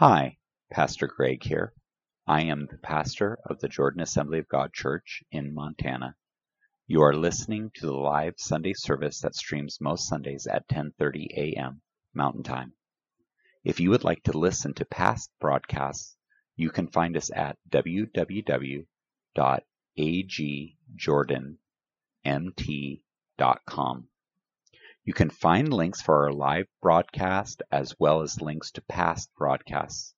Hi, Pastor Greg here. I am the pastor of the Jordan Assembly of God Church in Montana. You are listening to the live Sunday service that streams most Sundays at 10:30 a.m. Mountain Time. If you would like to listen to past broadcasts, you can find us at www.agjordanmt.com. You can find links for our live broadcast as well as links to past broadcasts.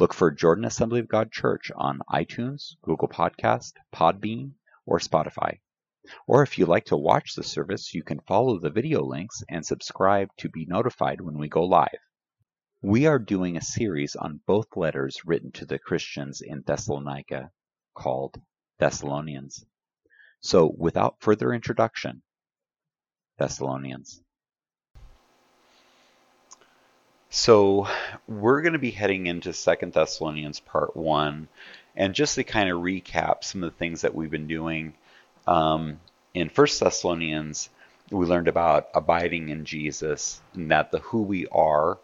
Look for Jordan Assembly of God Church on iTunes, Google Podcast, Podbean, or Spotify. Or if you like to watch the service, you can follow the video links and subscribe to be notified when we go live. We are doing a series on both letters written to the Christians in Thessalonica called Thessalonians. So without further introduction, Thessalonians. So we're going to be heading into Second Thessalonians part one, and just to kind of recap some of the things that we've been doing um, in First Thessalonians, we learned about abiding in Jesus, and that the who we are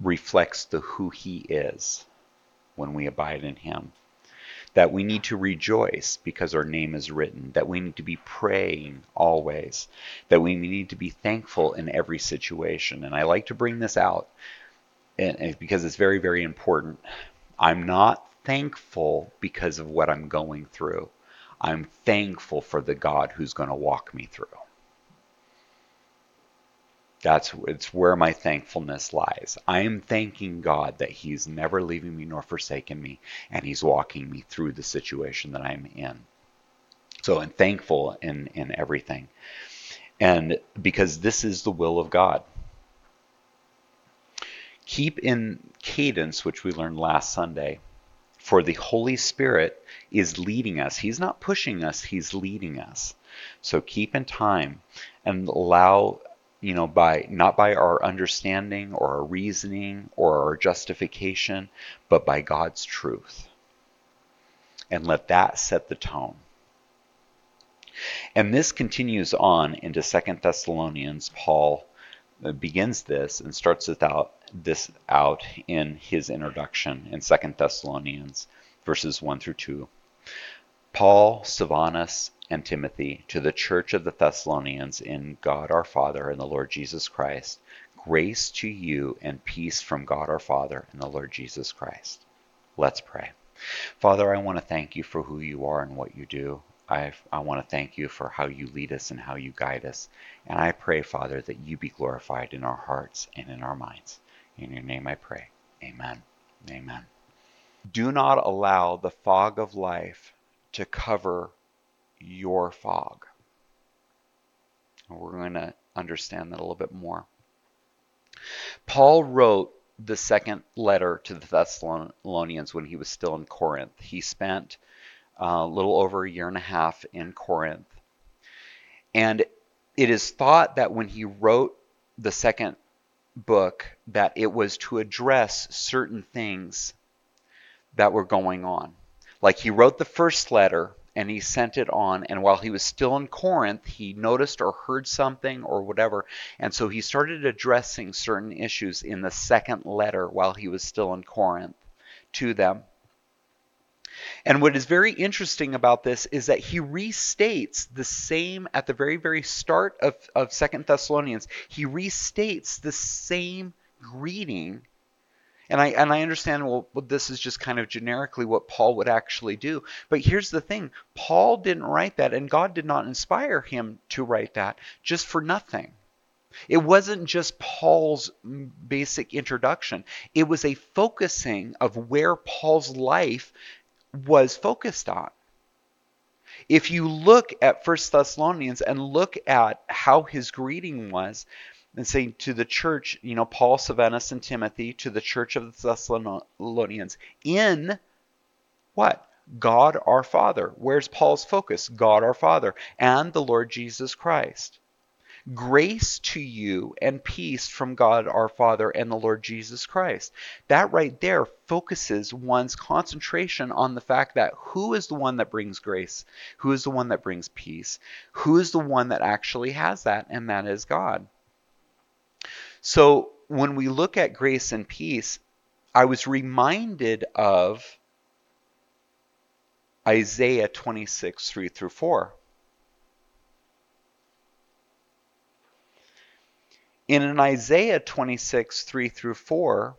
reflects the who He is when we abide in Him that we need to rejoice because our name is written, that we need to be praying always, that we need to be thankful in every situation. And I like to bring this out because it's very, very important. I'm not thankful because of what I'm going through. I'm thankful for the God who's going to walk me through. That's it's where my thankfulness lies. I am thanking God that He's never leaving me nor forsaken me, and He's walking me through the situation that I'm in. So I'm thankful in, in everything. And because this is the will of God. Keep in cadence, which we learned last Sunday, for the Holy Spirit is leading us. He's not pushing us, He's leading us. So keep in time and allow you know, by not by our understanding or our reasoning or our justification, but by God's truth. And let that set the tone. And this continues on into Second Thessalonians. Paul uh, begins this and starts it out, this out in his introduction in Second Thessalonians, verses 1 through 2. Paul, Silvanus, and Timothy to the church of the Thessalonians in God our Father and the Lord Jesus Christ. Grace to you and peace from God our Father and the Lord Jesus Christ. Let's pray. Father, I want to thank you for who you are and what you do. I, I want to thank you for how you lead us and how you guide us. And I pray, Father, that you be glorified in our hearts and in our minds. In your name I pray. Amen. Amen. Do not allow the fog of life to cover your fog. We're going to understand that a little bit more. Paul wrote the second letter to the Thessalonians when he was still in Corinth. He spent uh, a little over a year and a half in Corinth. And it is thought that when he wrote the second book that it was to address certain things that were going on. Like he wrote the first letter and he sent it on. And while he was still in Corinth, he noticed or heard something or whatever. And so he started addressing certain issues in the second letter while he was still in Corinth to them. And what is very interesting about this is that he restates the same at the very, very start of, of Second Thessalonians. He restates the same greeting and I and I understand well, this is just kind of generically what Paul would actually do. But here's the thing. Paul didn't write that and God did not inspire him to write that just for nothing. It wasn't just Paul's basic introduction. It was a focusing of where Paul's life was focused on. If you look at First Thessalonians and look at how his greeting was, and saying to the church, you know, Paul, Silvanus, and Timothy, to the church of the Thessalonians, in what? God our Father. Where's Paul's focus? God our Father and the Lord Jesus Christ. Grace to you and peace from God our Father and the Lord Jesus Christ. That right there focuses one's concentration on the fact that who is the one that brings grace? Who is the one that brings peace? Who is the one that actually has that? And that is God. So when we look at grace and peace, I was reminded of Isaiah 26, 3 through 4. In an Isaiah 26, 3 through 4,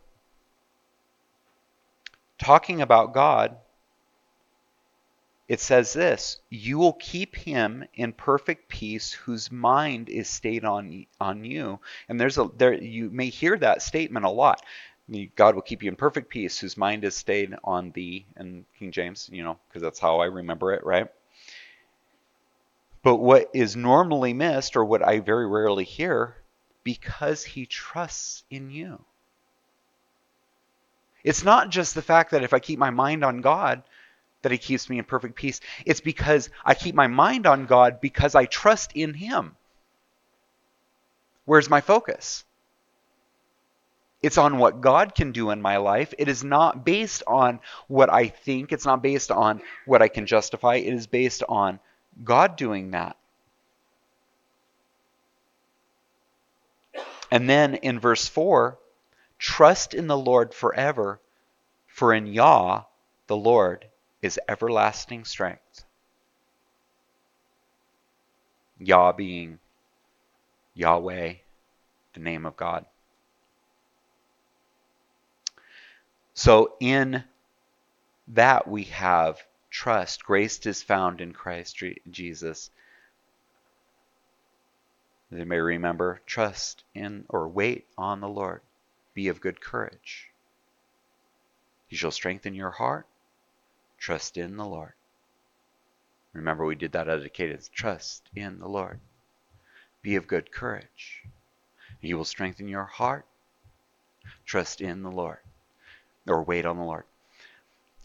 talking about God, it says this You will keep him in perfect peace whose mind is stayed on, on you. And there's a there you may hear that statement a lot. God will keep you in perfect peace whose mind is stayed on thee in King James, you know, because that's how I remember it, right? But what is normally missed, or what I very rarely hear, because he trusts in you. It's not just the fact that if I keep my mind on God, that he keeps me in perfect peace. It's because I keep my mind on God because I trust in him. Where's my focus? It's on what God can do in my life. It is not based on what I think. It's not based on what I can justify. It is based on God doing that. And then in verse 4, trust in the Lord forever, for in Yah, the Lord, is everlasting strength. Yah being Yahweh, the name of God. So in that we have trust. Grace is found in Christ Jesus. They may remember, trust in or wait on the Lord. Be of good courage. He shall strengthen your heart. Trust in the Lord. Remember, we did that at cadence. Trust in the Lord. Be of good courage. He will strengthen your heart. Trust in the Lord or wait on the Lord.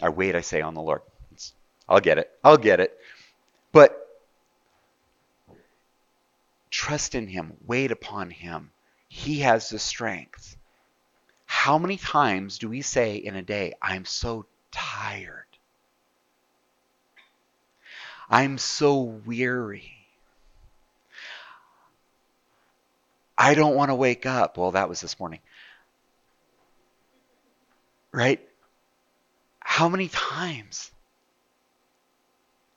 I wait, I say, on the Lord. It's, I'll get it. I'll get it. But trust in Him, wait upon Him. He has the strength. How many times do we say in a day, I'm so tired? I'm so weary. I don't want to wake up. Well, that was this morning right? How many times?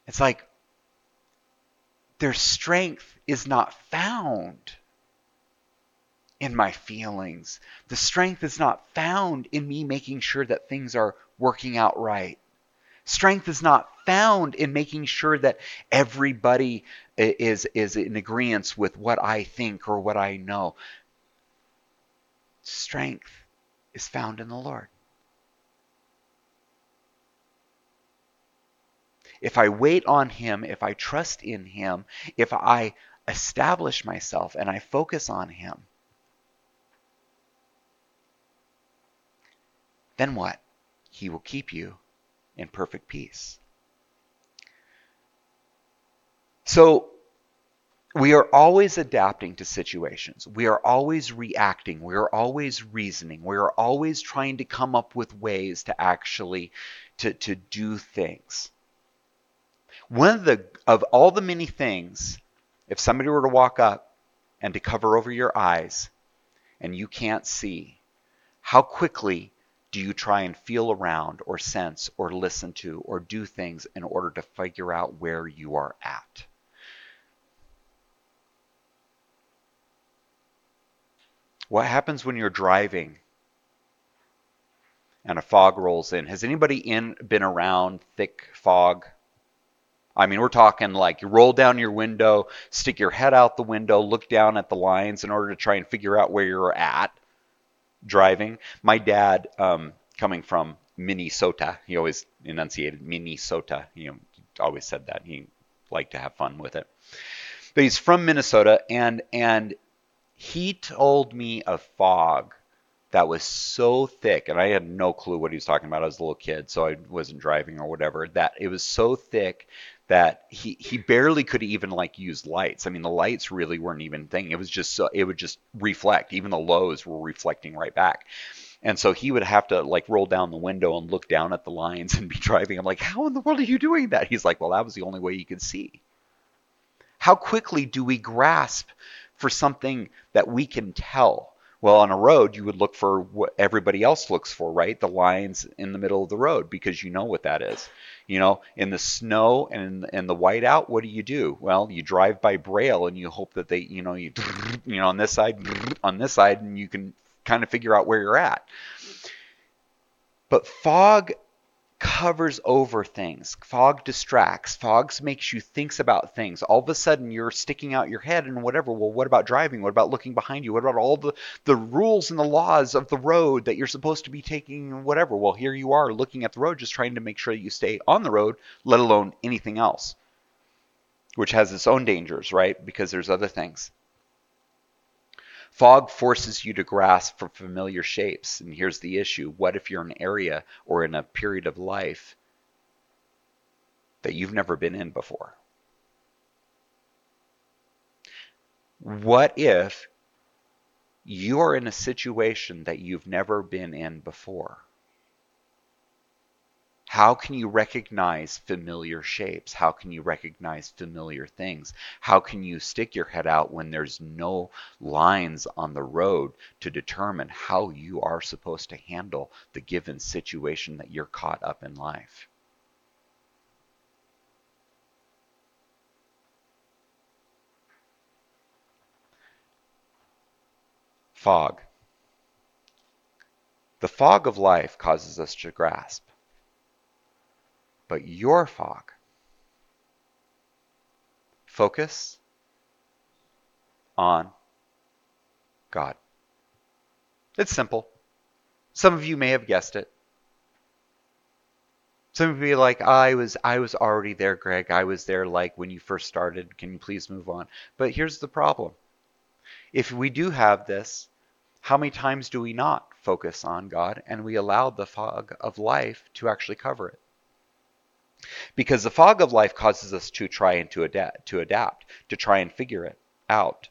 It's like their strength is not found in my feelings. The strength is not found in me making sure that things are working out right. Strength is not found in making sure that everybody is, is in agreement with what I think or what I know. Strength is found in the Lord. if I wait on Him, if I trust in Him, if I establish myself and I focus on Him, then what? He will keep you in perfect peace. So, we are always adapting to situations. We are always reacting. We are always reasoning. We are always trying to come up with ways to actually to, to do things. One of the of all the many things, if somebody were to walk up and to cover over your eyes and you can't see, how quickly do you try and feel around or sense or listen to or do things in order to figure out where you are at? What happens when you're driving and a fog rolls in? Has anybody in been around thick fog? I mean, we're talking like you roll down your window, stick your head out the window, look down at the lines in order to try and figure out where you're at driving. My dad, um, coming from Minnesota, he always enunciated Minnesota. You know, always said that. He liked to have fun with it. But he's from Minnesota, and and he told me of fog that was so thick, and I had no clue what he was talking about. I was a little kid, so I wasn't driving or whatever. That it was so thick that he he barely could even like use lights. I mean, the lights really weren't even thing. It was just so it would just reflect. Even the lows were reflecting right back. And so he would have to like roll down the window and look down at the lines and be driving. I'm like, how in the world are you doing that? He's like, well, that was the only way you could see. How quickly do we grasp for something that we can tell? Well, on a road, you would look for what everybody else looks for, right? The lines in the middle of the road because you know what that is. You know, in the snow and in the whiteout, what do you do? Well, you drive by braille and you hope that they, you know, you, you know, on this side, on this side, and you can kind of figure out where you're at. But fog covers over things. Fog distracts. Fog makes you think about things. All of a sudden, you're sticking out your head and whatever. Well, what about driving? What about looking behind you? What about all the, the rules and the laws of the road that you're supposed to be taking whatever? Well, here you are looking at the road, just trying to make sure that you stay on the road, let alone anything else, which has its own dangers, right? Because there's other things. Fog forces you to grasp for familiar shapes. And here's the issue what if you're in an area or in a period of life that you've never been in before? What if you are in a situation that you've never been in before? How can you recognize familiar shapes? How can you recognize familiar things? How can you stick your head out when there's no lines on the road to determine how you are supposed to handle the given situation that you're caught up in life? Fog. The fog of life causes us to grasp but your fog. Focus on God. It's simple. Some of you may have guessed it. Some of you are like, I was I was already there, Greg. I was there like when you first started. Can you please move on? But here's the problem. If we do have this, how many times do we not focus on God and we allow the fog of life to actually cover it? Because the fog of life causes us to try and to adapt, to adapt, to try and figure it out.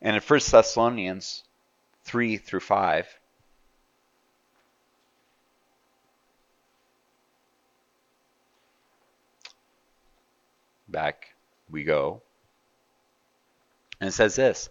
And in 1 Thessalonians 3 through 5, back we go. And it says this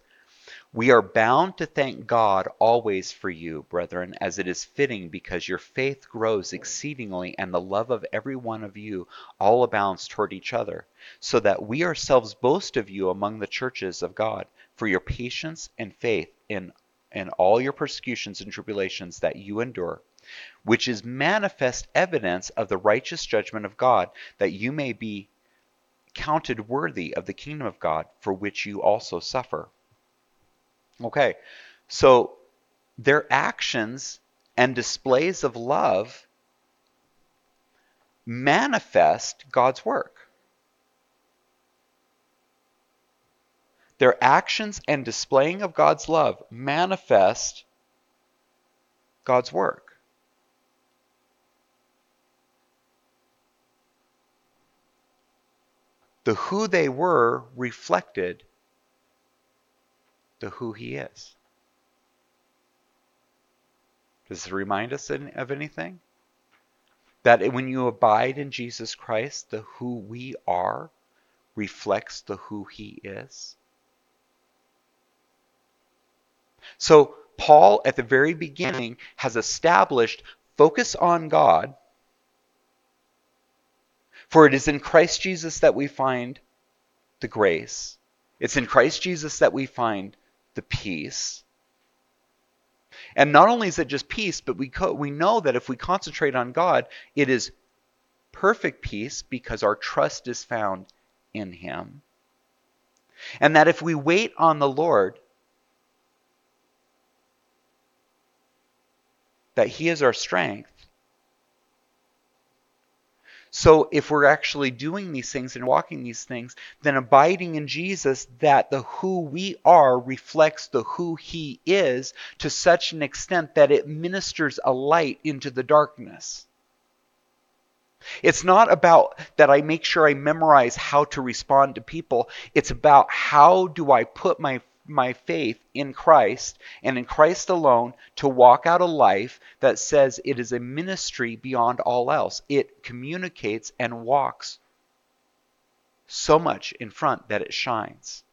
we are bound to thank God always for you, brethren, as it is fitting, because your faith grows exceedingly, and the love of every one of you all abounds toward each other, so that we ourselves boast of you among the churches of God, for your patience and faith in, in all your persecutions and tribulations that you endure, which is manifest evidence of the righteous judgment of God, that you may be counted worthy of the kingdom of God, for which you also suffer. Okay, so their actions and displays of love manifest God's work. Their actions and displaying of God's love manifest God's work. The who they were reflected to who he is. Does this remind us of anything? That when you abide in Jesus Christ, the who we are reflects the who he is. So, Paul, at the very beginning, has established focus on God. For it is in Christ Jesus that we find the grace. It's in Christ Jesus that we find the peace. And not only is it just peace, but we, co- we know that if we concentrate on God, it is perfect peace because our trust is found in Him. And that if we wait on the Lord, that He is our strength, so if we're actually doing these things and walking these things, then abiding in Jesus, that the who we are reflects the who he is to such an extent that it ministers a light into the darkness. It's not about that I make sure I memorize how to respond to people. It's about how do I put my my faith in Christ and in Christ alone to walk out a life that says it is a ministry beyond all else. It communicates and walks so much in front that it shines.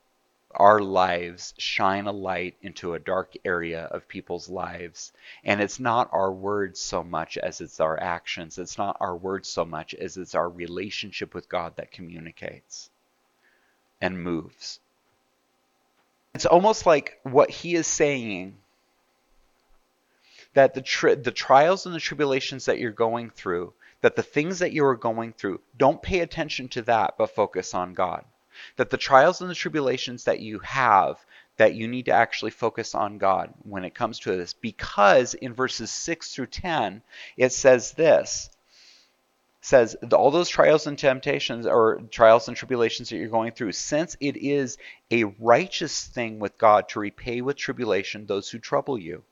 Our lives shine a light into a dark area of people's lives. And it's not our words so much as it's our actions. It's not our words so much as it's our relationship with God that communicates and moves. It's almost like what he is saying that the, tri- the trials and the tribulations that you're going through, that the things that you are going through, don't pay attention to that, but focus on God. That the trials and the tribulations that you have, that you need to actually focus on God when it comes to this. Because in verses 6 through 10, it says this says all those trials and temptations or trials and tribulations that you're going through since it is a righteous thing with God to repay with tribulation those who trouble you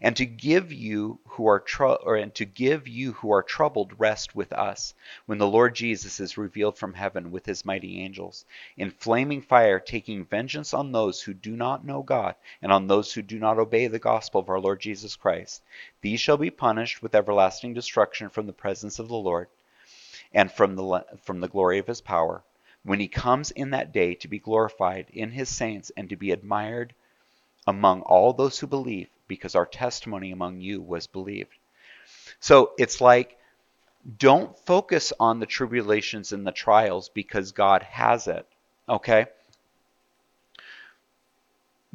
and to give you who are or and to give you who are troubled rest with us when the Lord Jesus is revealed from heaven with his mighty angels in flaming fire taking vengeance on those who do not know God and on those who do not obey the gospel of our Lord Jesus Christ. These shall be punished with everlasting destruction from the presence of the Lord and from the from the glory of his power when he comes in that day to be glorified in his saints and to be admired among all those who believe because our testimony among you was believed. So it's like, don't focus on the tribulations and the trials because God has it. Okay?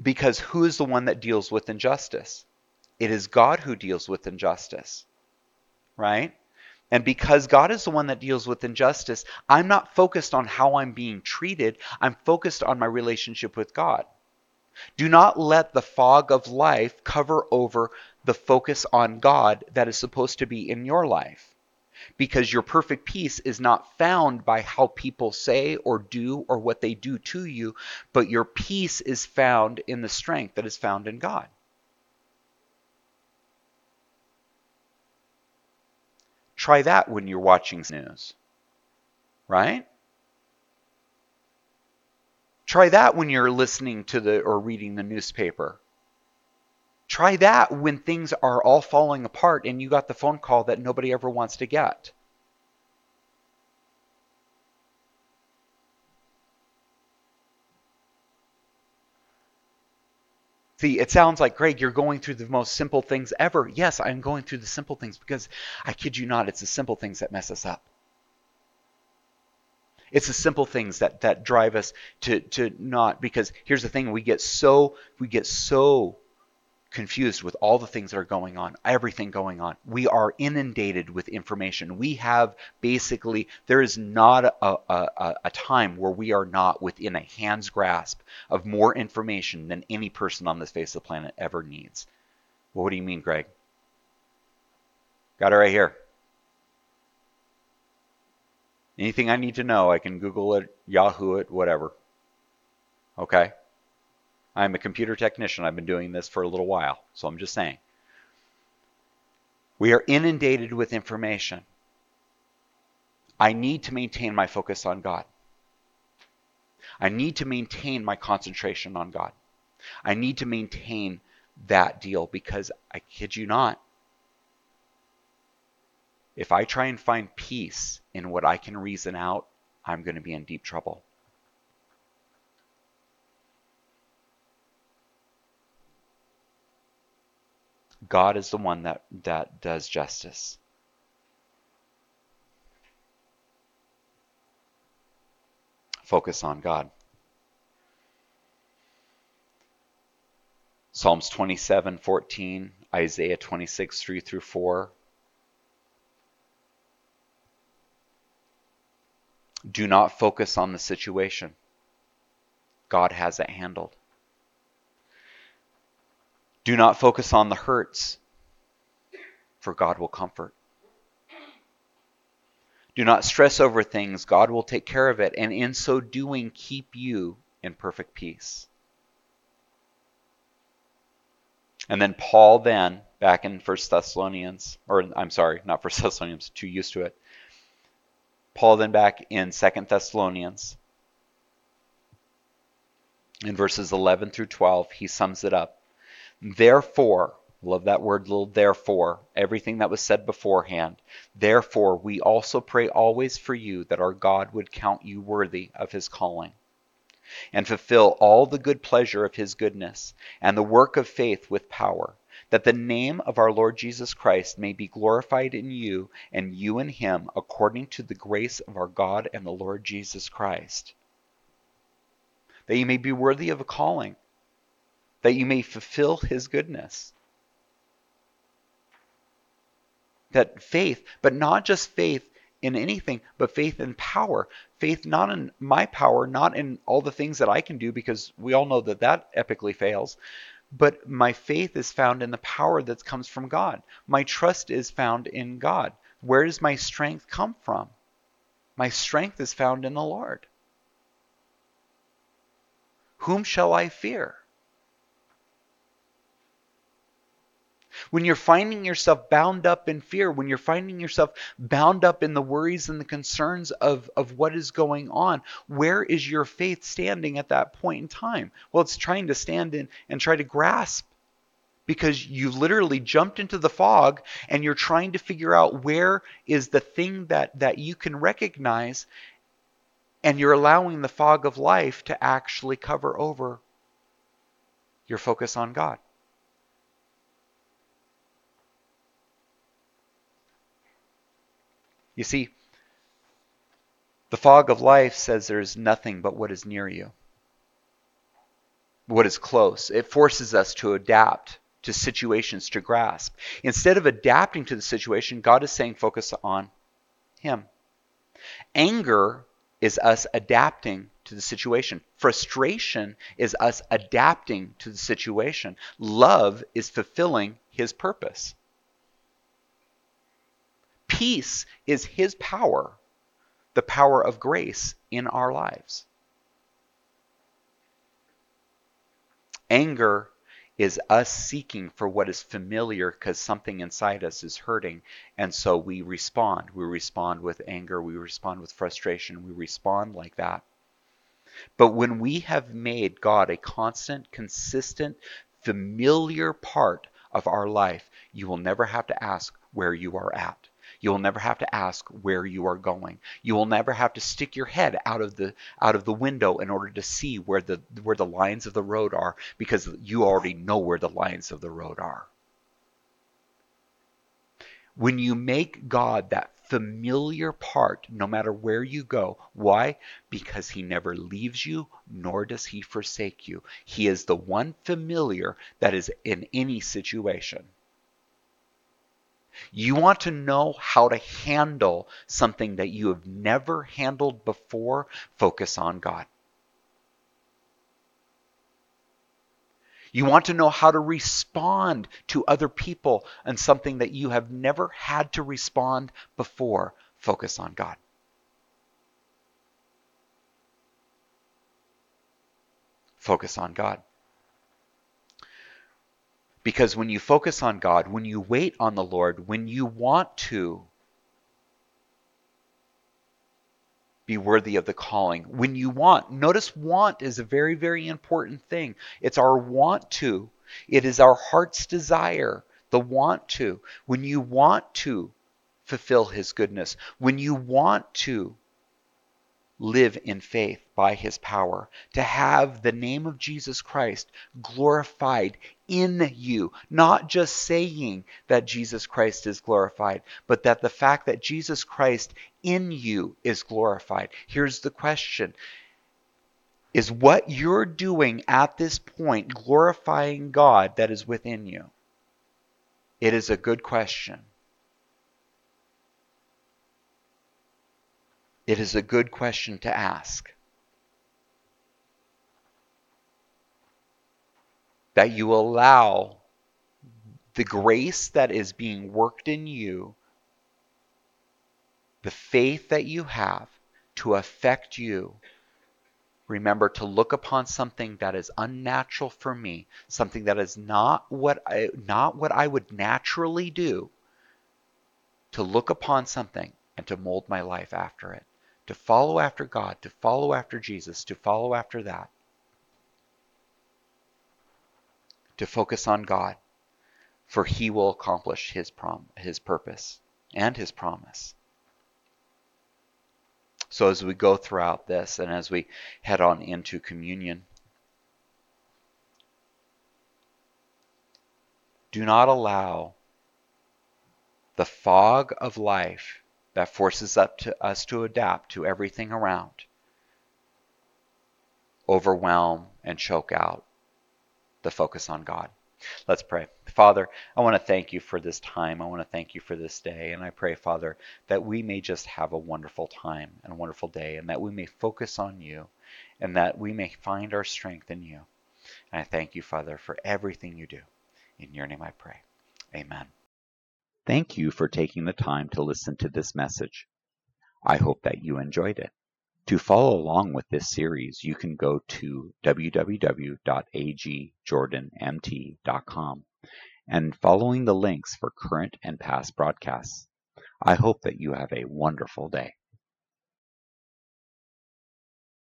Because who is the one that deals with injustice? It is God who deals with injustice. Right? And because God is the one that deals with injustice, I'm not focused on how I'm being treated. I'm focused on my relationship with God. Do not let the fog of life cover over the focus on God that is supposed to be in your life. Because your perfect peace is not found by how people say or do or what they do to you, but your peace is found in the strength that is found in God. Try that when you're watching news, right? Try that when you're listening to the or reading the newspaper. Try that when things are all falling apart and you got the phone call that nobody ever wants to get. See, it sounds like, Greg, you're going through the most simple things ever. Yes, I'm going through the simple things because I kid you not, it's the simple things that mess us up. It's the simple things that that drive us to to not because here's the thing we get so we get so confused with all the things that are going on, everything going on. We are inundated with information. We have basically, there is not a, a, a, time where we are not within a hand's grasp of more information than any person on this face of the planet ever needs. Well, what do you mean, Greg? Got it right here. Anything I need to know, I can Google it, Yahoo it, whatever. Okay? I'm a computer technician. I've been doing this for a little while, so I'm just saying. We are inundated with information. I need to maintain my focus on God. I need to maintain my concentration on God. I need to maintain that deal because I kid you not, if I try and find peace in what I can reason out, I'm going to be in deep trouble. God is the one that, that does justice. Focus on God. Psalms 27, 14, Isaiah 26, 3 through 4, Do not focus on the situation. God has it handled. Do not focus on the hurts, for God will comfort. Do not stress over things. God will take care of it, and in so doing, keep you in perfect peace. And then Paul, then, back in First Thessalonians, or I'm sorry, not First Thessalonians, too used to it. Paul then back in Second Thessalonians, in verses 11 through 12, he sums it up. Therefore, Love that word, little therefore. Everything that was said beforehand. Therefore, we also pray always for you that our God would count you worthy of his calling and fulfill all the good pleasure of his goodness and the work of faith with power, that the name of our Lord Jesus Christ may be glorified in you and you in him according to the grace of our God and the Lord Jesus Christ. That you may be worthy of a calling, that you may fulfill his goodness that faith, but not just faith in anything, but faith in power. Faith not in my power, not in all the things that I can do, because we all know that that epically fails. But my faith is found in the power that comes from God. My trust is found in God. Where does my strength come from? My strength is found in the Lord. Whom shall I fear? When you're finding yourself bound up in fear, when you're finding yourself bound up in the worries and the concerns of, of what is going on, where is your faith standing at that point in time? Well, it's trying to stand in and try to grasp because you've literally jumped into the fog and you're trying to figure out where is the thing that, that you can recognize and you're allowing the fog of life to actually cover over your focus on God. You see, the fog of life says there is nothing but what is near you, what is close. It forces us to adapt to situations, to grasp. Instead of adapting to the situation, God is saying focus on Him. Anger is us adapting to the situation. Frustration is us adapting to the situation. Love is fulfilling His purpose. Peace is His power, the power of grace in our lives. Anger is us seeking for what is familiar because something inside us is hurting. And so we respond. We respond with anger. We respond with frustration. We respond like that. But when we have made God a constant, consistent, familiar part of our life, you will never have to ask where you are at. You will never have to ask where you are going. You will never have to stick your head out of the out of the window in order to see where the where the lines of the road are because you already know where the lines of the road are. When you make God that familiar part no matter where you go. Why? Because he never leaves you, nor does he forsake you. He is the one familiar that is in any situation. You want to know how to handle something that you have never handled before? Focus on God. You want to know how to respond to other people and something that you have never had to respond before? Focus on God. Focus on God. Because when you focus on God, when you wait on the Lord, when you want to be worthy of the calling, when you want, notice want is a very, very important thing. It's our want to, it is our heart's desire, the want to. When you want to fulfill His goodness, when you want to live in faith by his power, to have the name of Jesus Christ glorified in you, not just saying that Jesus Christ is glorified, but that the fact that Jesus Christ in you is glorified. Here's the question. Is what you're doing at this point glorifying God that is within you? It is a good question. It is a good question to ask. That you allow the grace that is being worked in you, the faith that you have to affect you. Remember to look upon something that is unnatural for me, something that is not what I, not what I would naturally do, to look upon something and to mold my life after it to follow after God, to follow after Jesus, to follow after that. To focus on God. for he will accomplish his prom his purpose and his promise. So as we go throughout this and as we head on into communion, do not allow the fog of life that forces up to us to adapt to everything around overwhelm and choke out the focus on God. Let's pray. Father, I want to thank you for this time. I want to thank you for this day. And I pray, Father, that we may just have a wonderful time and a wonderful day, and that we may focus on you, and that we may find our strength in you. And I thank you, Father, for everything you do. In your name I pray. Amen. Thank you for taking the time to listen to this message. I hope that you enjoyed it. To follow along with this series, you can go to www.agjordanmt.com and following the links for current and past broadcasts. I hope that you have a wonderful day.